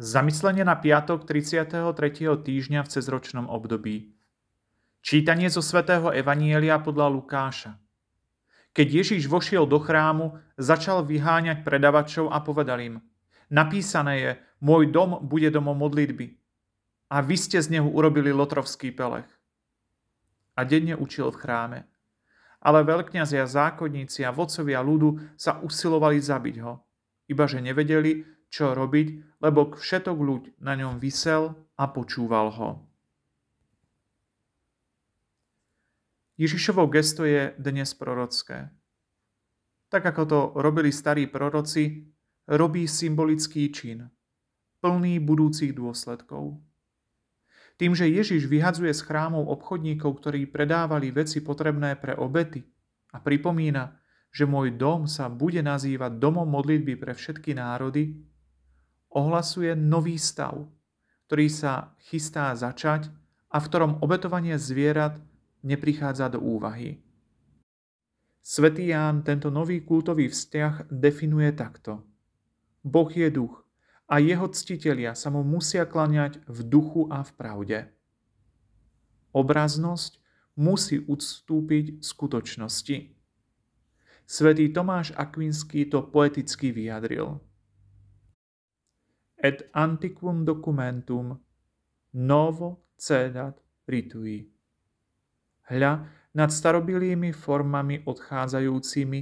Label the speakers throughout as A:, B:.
A: Zamyslenie na piatok 33. týždňa v cezročnom období. Čítanie zo svätého Evanielia podľa Lukáša. Keď Ježíš vošiel do chrámu, začal vyháňať predavačov a povedal im, napísané je, môj dom bude domom modlitby. A vy ste z neho urobili lotrovský pelech. A denne učil v chráme. Ale veľkňazia, zákonníci a vodcovia ľudu sa usilovali zabiť ho, ibaže nevedeli, čo robiť, lebo všetok ľuď na ňom vysel a počúval ho. Ježišovo gesto je dnes prorocké. Tak ako to robili starí proroci, robí symbolický čin, plný budúcich dôsledkov. Tým, že Ježiš vyhadzuje z chrámov obchodníkov, ktorí predávali veci potrebné pre obety a pripomína, že môj dom sa bude nazývať domom modlitby pre všetky národy, ohlasuje nový stav, ktorý sa chystá začať a v ktorom obetovanie zvierat neprichádza do úvahy. Svetý Ján tento nový kultový vzťah definuje takto. Boh je duch a jeho ctitelia sa mu musia klaňať v duchu a v pravde. Obraznosť musí ustúpiť skutočnosti. Svetý Tomáš Akvinský to poeticky vyjadril – et antiquum documentum novo cedat ritui. Hľa, nad starobilými formami odchádzajúcimi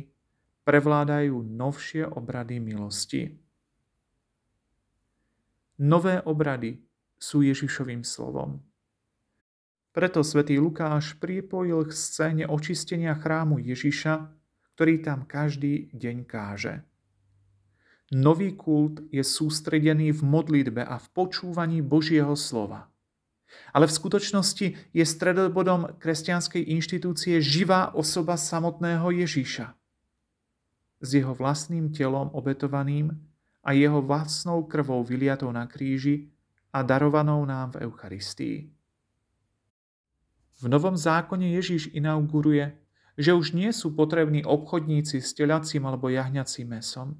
A: prevládajú novšie obrady milosti. Nové obrady sú Ježišovým slovom. Preto svätý Lukáš pripojil k scéne očistenia chrámu Ježiša, ktorý tam každý deň káže. Nový kult je sústredený v modlitbe a v počúvaní Božieho slova. Ale v skutočnosti je stredobodom kresťanskej inštitúcie živá osoba samotného Ježíša. S jeho vlastným telom obetovaným a jeho vlastnou krvou vyliatou na kríži a darovanou nám v Eucharistii. V Novom zákone Ježíš inauguruje, že už nie sú potrební obchodníci s telacím alebo jahňacím mesom,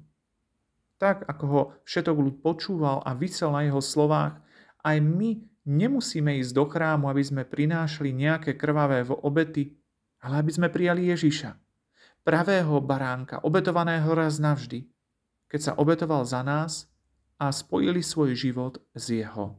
A: tak ako ho všetok ľud počúval a vysel na jeho slovách, aj my nemusíme ísť do chrámu, aby sme prinášali nejaké krvavé obety, ale aby sme prijali Ježiša, pravého baránka, obetovaného raz navždy, keď sa obetoval za nás a spojili svoj život s jeho.